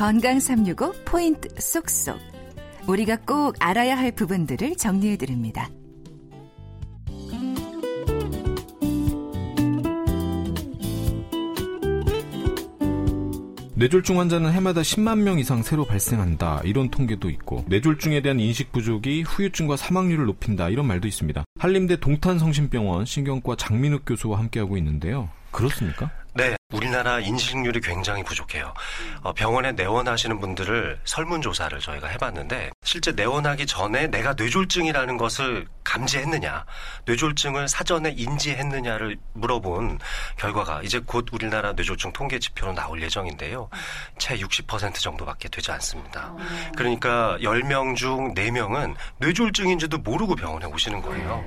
건강 365 포인트 쏙쏙. 우리가 꼭 알아야 할 부분들을 정리해 드립니다. 뇌졸중 환자는 해마다 10만 명 이상 새로 발생한다. 이런 통계도 있고 뇌졸중에 대한 인식 부족이 후유증과 사망률을 높인다. 이런 말도 있습니다. 한림대 동탄성심병원 신경과 장민욱 교수와 함께하고 있는데요. 그렇습니까? 네, 우리나라 인식률이 굉장히 부족해요. 어, 병원에 내원하시는 분들을 설문조사를 저희가 해봤는데 실제 내원하기 전에 내가 뇌졸중이라는 것을 감지했느냐, 뇌졸중을 사전에 인지했느냐를 물어본 결과가 이제 곧 우리나라 뇌졸중 통계 지표로 나올 예정인데요. 채 60% 정도밖에 되지 않습니다. 그러니까 10명 중 4명은 뇌졸중인지도 모르고 병원에 오시는 거예요.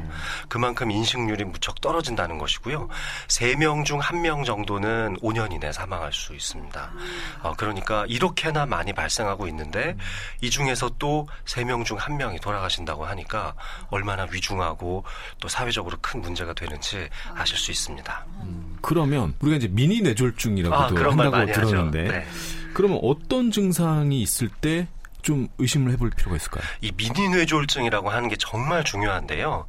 그만큼 인식률이 무척 떨어진다는 것이고요. 3명 중 1명 정도는 5년 이내 사망할 수 있습니다. 어, 그러니까 이렇게나 많이 발생하고 있는데 이 중에서 또 3명 중 1명이 돌아가신다고 하니까 얼마나 위중하고 또 사회적으로 큰 문제가 되는지 아실 수 있습니다. 음, 그러면 우리가 이제 미니 뇌졸중이라고도 아, 한다고. 들었는데 네. 그러면 어떤 증상이 있을 때 좀 의심을 해볼 필요가 있을까요? 이 미니 뇌졸중이라고 하는 게 정말 중요한데요.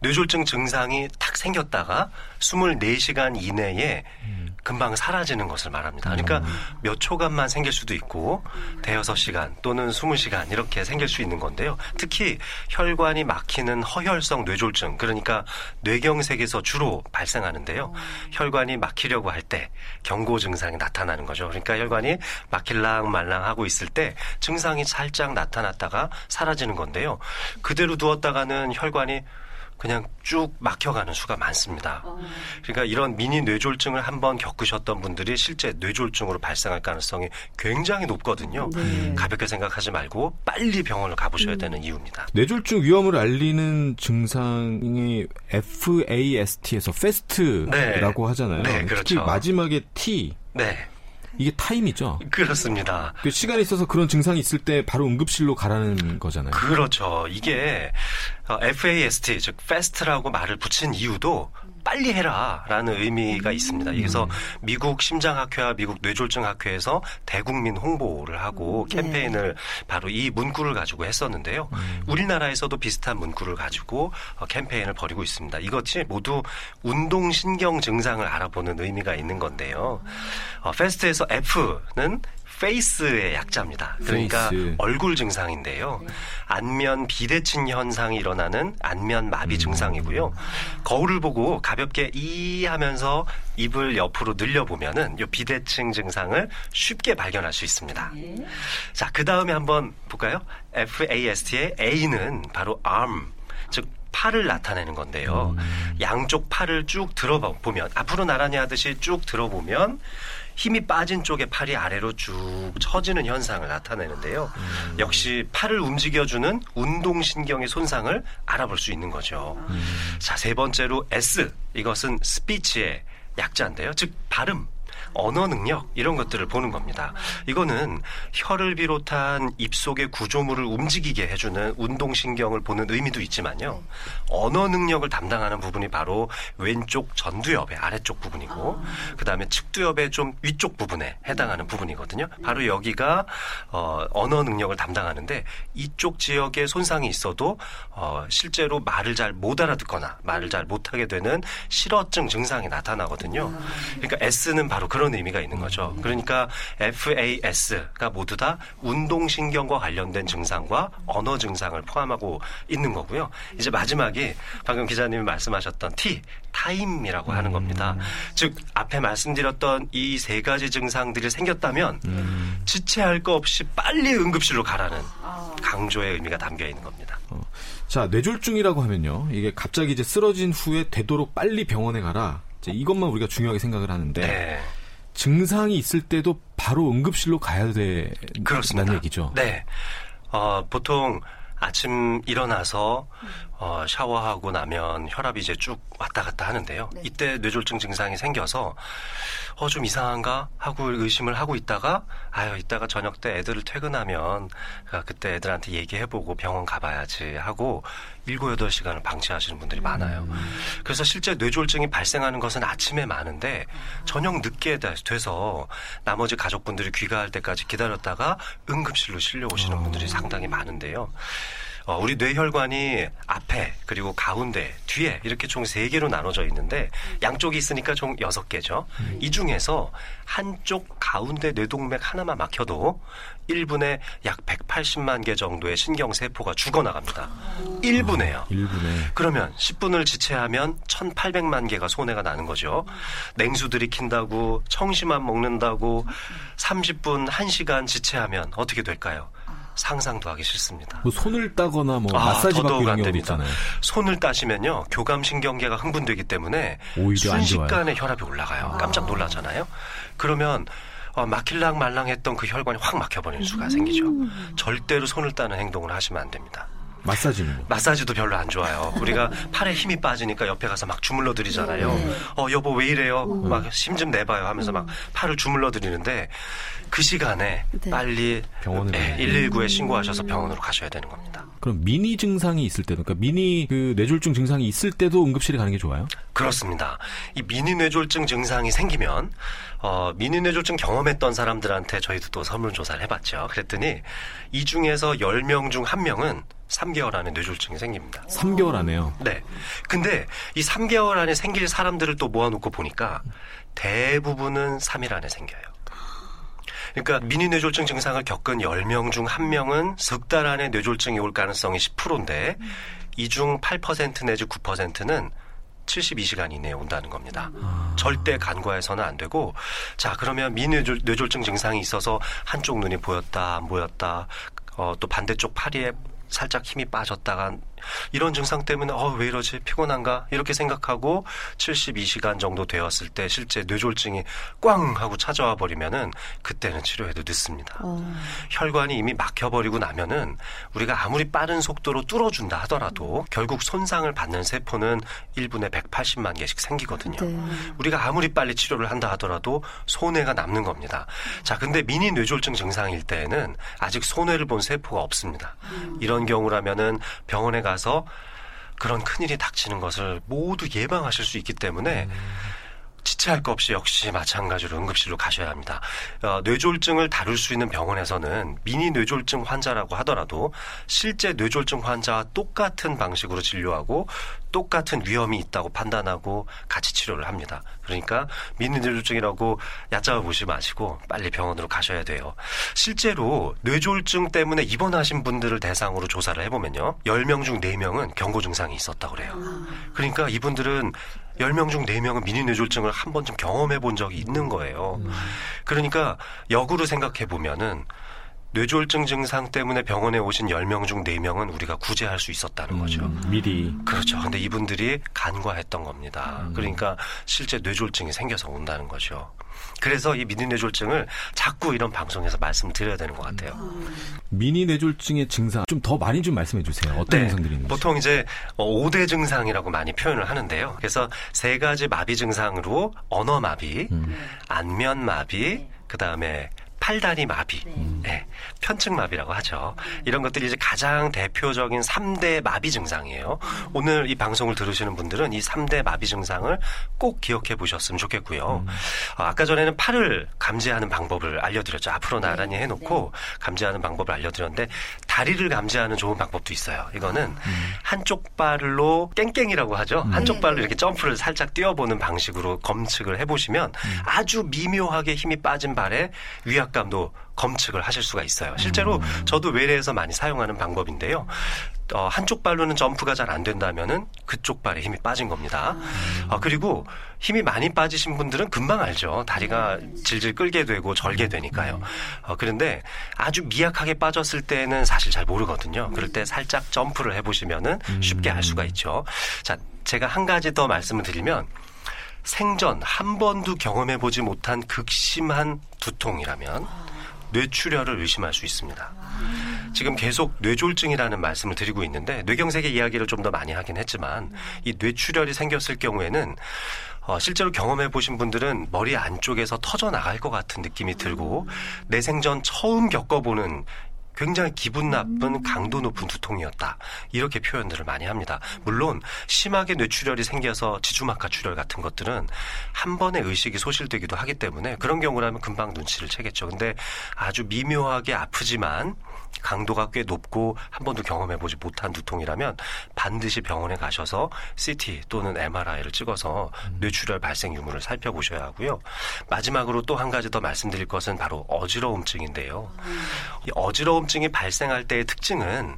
뇌졸중 증상이 탁 생겼다가 24시간 이내에 금방 사라지는 것을 말합니다. 그러니까 몇 초간만 생길 수도 있고 대여섯 시간 또는 20시간 이렇게 생길 수 있는 건데요. 특히 혈관이 막히는 허혈성 뇌졸중 그러니까 뇌경색에서 주로 발생하는데요. 혈관이 막히려고 할 때 경고 증상이 나타나는 거죠. 그러니까 혈관이 막힐랑 말랑 하고 있을 때 증상이 살짝 나타났다가 사라지는 건데요. 그대로 두었다가는 혈관이 그냥 쭉 막혀가는 수가 많습니다. 그러니까 이런 미니 뇌졸중을 한번 겪으셨던 분들이 실제 뇌졸중으로 발생할 가능성이 굉장히 높거든요. 가볍게 생각하지 말고 빨리 병원을 가보셔야 되는 이유입니다. 뇌졸중 위험을 알리는 증상이 FAST에서 FAST라고 하잖아요. 네, 특히 그렇죠. 마지막에 T 네, 이게 타임이죠. 그렇습니다. 그 시간이 있어서 그런 증상이 있을 때 바로 응급실로 가라는 거잖아요. 그렇죠. 이게 어, FAST 즉 FAST라고 말을 붙인 이유도 빨리 해라라는 의미가 있습니다. 그래서 미국 심장학회와 미국 뇌졸중학회에서 대국민 홍보를 하고 캠페인을 바로 이 문구를 가지고 했었는데요. 우리나라에서도 비슷한 문구를 가지고 어, 캠페인을 벌이고 있습니다. 이것이 모두 운동 신경 증상을 알아보는 의미가 있는 건데요. 어, FAST에서 F는 face의 약자입니다. 그러니까 face. 얼굴 증상인데요. 안면 비대칭 현상이 일어나는 안면 마비 증상이고요. 거울을 보고 가볍게 이 하면서 입을 옆으로 늘려보면은 이 비대칭 증상을 쉽게 발견할 수 있습니다. 자, 그 다음에 한번 볼까요? FAST의 A는 바로 arm, 즉 팔을 나타내는 건데요. 양쪽 팔을 쭉 들어보면 앞으로 나란히 하듯이 쭉 들어보면 힘이 빠진 쪽의 팔이 아래로 쭉 처지는 현상을 나타내는데요. 역시 팔을 움직여주는 운동신경의 손상을 알아볼 수 있는 거죠. 자, 세 번째로 S. 이것은 스피치의 약자인데요. 즉, 발음. 언어 능력 이런 것들을 보는 겁니다. 이거는 혀를 비롯한 입속의 구조물을 움직이게 해주는 운동신경을 보는 의미도 있지만요. 언어 능력을 담당하는 부분이 바로 왼쪽 전두엽의 아래쪽 부분이고 그 다음에 측두엽의 좀 위쪽 부분에 해당하는 부분이거든요. 바로 여기가 어, 언어 능력을 담당하는데 이쪽 지역에 손상이 있어도 어, 실제로 말을 잘 못 알아듣거나 말을 잘 못하게 되는 실어증 증상이 나타나거든요. 그러니까 S는 바로 그런 의미가 있는 거죠. 그러니까 FAS가 모두 다 운동신경과 관련된 증상과 언어 증상을 포함하고 있는 거고요. 이제 마지막이 방금 기자님이 말씀하셨던 T, 타임이라고 하는 겁니다. 즉, 앞에 말씀드렸던 이 세 가지 증상들이 생겼다면 지체할 거 없이 빨리 응급실로 가라는 강조의 의미가 담겨 있는 겁니다. 자, 뇌졸중이라고 하면요. 이게 갑자기 이제 쓰러진 후에 되도록 빨리 병원에 가라. 이제 이것만 우리가 중요하게 생각을 하는데 네. 증상이 있을 때도 바로 응급실로 가야 그렇습니다. 된다는 얘기죠. 네. 어, 보통 아침 일어나서 어, 샤워하고 나면 혈압이 이제 쭉 왔다 갔다 하는데요. 네. 이때 뇌졸중 증상이 생겨서 어, 좀 이상한가 하고 의심을 하고 있다가 아유, 이따가 저녁 때 애들을 퇴근하면 아, 그때 애들한테 얘기해보고 병원 가봐야지 하고 일곱 여덟 시간을 방치하시는 분들이 많아요. 그래서 실제 뇌졸중이 발생하는 것은 아침에 많은데 저녁 늦게 돼- 돼서 나머지 가족분들이 귀가할 때까지 기다렸다가 응급실로 실려 오시는 분들이 상당히 많은데요. 어, 우리 뇌혈관이 앞에 그리고 가운데 뒤에 이렇게 총 세 개로 나눠져 있는데 양쪽이 있으니까 총 여섯 개죠. 이 중에서 한쪽 가운데 뇌동맥 하나만 막혀도 1분에 약 180만 개 정도의 신경세포가 죽어나갑니다. 1분에요. 1분에 그러면 10분을 지체하면 1,800만 개가 손해가 나는 거죠. 냉수 들이킨다고, 청심환 먹는다고, 30분, 1시간 지체하면 어떻게 될까요? 상상도 하기 싫습니다. 뭐 손을 따거나 뭐 아, 마사지 받고 안 됩니다. 있잖아요. 손을 따시면요 교감 신경계가 흥분되기 때문에 오히려 안 좋아요. 순식간에 혈압이 올라가요. 깜짝 놀라잖아요. 그러면 어, 막힐랑 말랑했던 그 혈관이 확 막혀버리는 수가 생기죠. 절대로 손을 따는 행동을 하시면 안 됩니다. 마사지는 뭐. 마사지도 별로 안 좋아요. 우리가 팔에 힘이 빠지니까 옆에 가서 막 주물러 드리잖아요. 어, 여보 왜 이래요? 막 힘 좀 내봐요 하면서 막 팔을 주물러 드리는데 그 시간에 네. 빨리 병원으로. 119에 신고하셔서 병원으로 가셔야 되는 겁니다. 그럼 미니 증상이 있을 때도 그러니까 미니 그 뇌졸중 증상이 있을 때도 응급실에 가는 게 좋아요? 그렇습니다. 이 미니 뇌졸중 증상이 생기면 어, 미니 뇌졸중 경험했던 사람들한테 저희도 또 설문 조사를 해 봤죠. 그랬더니 이 중에서 10명 중 1명은 3개월 안에 뇌졸중이 생깁니다. 3개월 안에요. 네. 근데 이 3개월 안에 생길 사람들을 또 모아놓고 보니까 대부분은 3일 안에 생겨요. 그러니까 미니 뇌졸중 증상을 겪은 10명 중 1명은 석 달 안에 뇌졸중이 올 가능성이 10%인데 이중 8% 내지 9%는 72시간 이내에 온다는 겁니다. 절대 간과해서는 안 되고 자 그러면 미뇌졸 뇌졸중 증상이 있어서 한쪽 눈이 보였다 안 보였다 어, 또 반대쪽 팔에 살짝 힘이 빠졌다가 이런 증상 때문에 어 왜 이러지 피곤한가 이렇게 생각하고 72시간 정도 되었을 때 실제 뇌졸중이 꽝 하고 찾아와 버리면은 그때는 치료해도 늦습니다. 어. 혈관이 이미 막혀버리고 나면은 우리가 아무리 빠른 속도로 뚫어준다 하더라도 결국 손상을 받는 세포는 1분에 180만 개씩 생기거든요. 네. 우리가 아무리 빨리 치료를 한다 하더라도 손해가 남는 겁니다. 자, 근데 미니 뇌졸중 증상일 때에는 아직 손해를 본 세포가 없습니다. 이런 경우라면은 병원에 가서 그런 큰일이 닥치는 것을 모두 예방하실 수 있기 때문에 지체할 것 없이 역시 마찬가지로 응급실로 가셔야 합니다. 어, 뇌졸중을 다룰 수 있는 병원에서는 미니 뇌졸중 환자라고 하더라도 실제 뇌졸중 환자와 똑같은 방식으로 진료하고 똑같은 위험이 있다고 판단하고 같이 치료를 합니다. 그러니까 미니 뇌졸중이라고 얕잡아 보지 마시고 빨리 병원으로 가셔야 돼요. 실제로 뇌졸중 때문에 입원하신 분들을 대상으로 조사를 해보면요. 10명 중 4명은 경고 증상이 있었다고 그래요. 그러니까 이분들은 10명 중 4명은 미니 뇌졸중을 한 번쯤 경험해 본 적이 있는 거예요. 그러니까 역으로 생각해 보면은 뇌졸중 증상 때문에 병원에 오신 10명 중 4명은 우리가 구제할 수 있었다는 거죠. 음, 미리 그렇죠. 근데 이분들이 간과했던 겁니다. 그러니까 실제 뇌졸중이 생겨서 온다는 거죠. 그래서 이 미니 뇌졸중을 자꾸 이런 방송에서 말씀드려야 되는 것 같아요. 미니 뇌졸중의 증상 좀 더 많이 좀 말씀해 주세요. 어떤 네, 증상들이 있는지. 보통 이제 5대 증상이라고 많이 표현을 하는데요. 그래서 세 가지 마비 증상으로 언어 마비, 안면 마비, 그 다음에 팔다리 마비, 네, 편측 마비라고 하죠. 이런 것들이 이제 가장 대표적인 3대 마비 증상이에요. 오늘 이 방송을 들으시는 분들은 이 3대 마비 증상을 꼭 기억해 보셨으면 좋겠고요. 어, 아까 전에는 팔을 감지하는 방법을 알려드렸죠. 앞으로 나란히 해놓고 감지하는 방법을 알려드렸는데 다리를 감지하는 좋은 방법도 있어요. 이거는 한쪽 발로 깽깽이라고 하죠. 한쪽 발로 이렇게 점프를 살짝 뛰어보는 방식으로 검측을 해보시면 아주 미묘하게 힘이 빠진 발에 위압 감도 검측을 하실 수가 있어요. 실제로 저도 외래에서 많이 사용하는 방법인데요. 어, 한쪽 발로는 점프가 잘 안 된다면은 그쪽 발에 힘이 빠진 겁니다. 어, 그리고 힘이 많이 빠지신 분들은 금방 알죠. 다리가 질질 끌게 되고 절게 되니까요. 어, 그런데 아주 미약하게 빠졌을 때는 사실 잘 모르거든요. 그럴 때 살짝 점프를 해보시면은 쉽게 알 수가 있죠. 자, 제가 한 가지 더 말씀을 드리면 생전 한 번도 경험해 보지 못한 극심한 두통이라면 뇌출혈을 의심할 수 있습니다. 지금 계속 뇌졸중이라는 말씀을 드리고 있는데 뇌경색의 이야기를 좀 더 많이 하긴 했지만 이 뇌출혈이 생겼을 경우에는 어, 실제로 경험해 보신 분들은 머리 안쪽에서 터져 나갈 것 같은 느낌이 들고 내 생전 처음 겪어보는 굉장히 기분 나쁜 강도 높은 두통이었다. 이렇게 표현들을 많이 합니다. 물론 심하게 뇌출혈이 생겨서 지주막하 출혈 같은 것들은 한 번에 의식이 소실되기도 하기 때문에 그런 경우라면 금방 눈치를 채겠죠. 근데 아주 미묘하게 아프지만 강도가 꽤 높고 한 번도 경험해 보지 못한 두통이라면 반드시 병원에 가셔서 CT 또는 MRI를 찍어서 뇌출혈 발생 유무를 살펴보셔야 하고요. 마지막으로 또 한 가지 더 말씀드릴 것은 바로 어지러움증인데요. 이 어지러움 증이 발생할 때의 특징은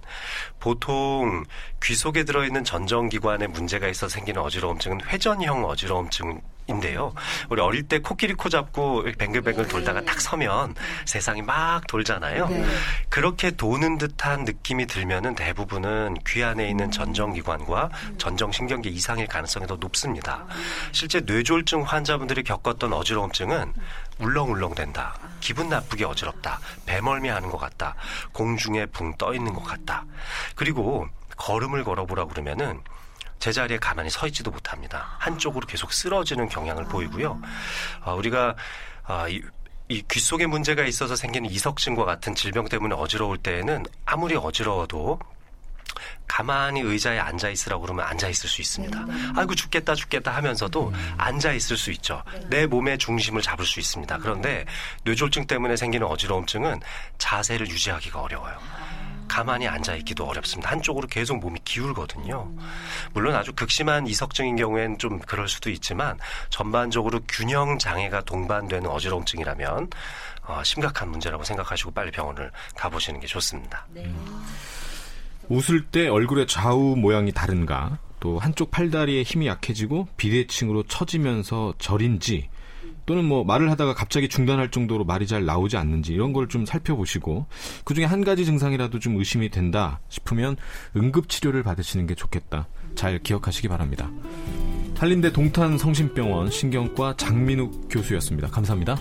보통 귀 속에 들어있는 전정기관에 문제가 있어 생기는 어지러움증은 회전형 어지러움증 인데요. 우리 어릴 때 코끼리 코 잡고 뱅글뱅글 돌다가 딱 서면 세상이 막 돌잖아요. 네. 그렇게 도는 듯한 느낌이 들면은 대부분은 귀 안에 있는 전정기관과 전정신경계 이상일 가능성이 더 높습니다. 실제 뇌졸중 환자분들이 겪었던 어지러움증은 울렁울렁된다. 기분 나쁘게 어지럽다. 배멀미하는 것 같다. 공중에 붕 떠 있는 것 같다. 그리고 걸음을 걸어보라 그러면은 제자리에 가만히 서 있지도 못합니다. 한쪽으로 계속 쓰러지는 경향을 보이고요. 어, 우리가 어, 이, 이귀 속에 문제가 있어서 생기는 이석증과 같은 질병 때문에 어지러울 때에는 아무리 어지러워도 가만히 의자에 앉아 있으라고 그러면 앉아 있을 수 있습니다. 아이고 죽겠다 죽겠다 하면서도 앉아 있을 수 있죠. 내 몸의 중심을 잡을 수 있습니다. 그런데 뇌졸중 때문에 생기는 어지러움증은 자세를 유지하기가 어려워요. 가만히 앉아 있기도 어렵습니다. 한쪽으로 계속 몸이 기울거든요. 물론 아주 극심한 이석증인 경우에는 좀 그럴 수도 있지만 전반적으로 균형 장애가 동반되는 어지러움증이라면 어, 심각한 문제라고 생각하시고 빨리 병원을 가보시는 게 좋습니다. 웃을 때 얼굴의 좌우 모양이 다른가, 또 한쪽 팔다리에 힘이 약해지고 비대칭으로 처지면서 절인지, 또는 뭐 말을 하다가 갑자기 중단할 정도로 말이 잘 나오지 않는지 이런 걸 좀 살펴보시고 그 중에 한 가지 증상이라도 좀 의심이 된다 싶으면 응급 치료를 받으시는 게 좋겠다. 잘 기억하시기 바랍니다. 한림대 동탄 성심병원 신경과 장민욱 교수였습니다. 감사합니다.